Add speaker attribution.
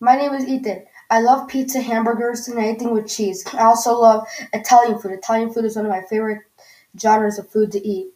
Speaker 1: My name is Ethan. I love pizza, hamburgers, and anything with cheese. I also love Italian food. Italian food is one of my favorite genres of food to eat.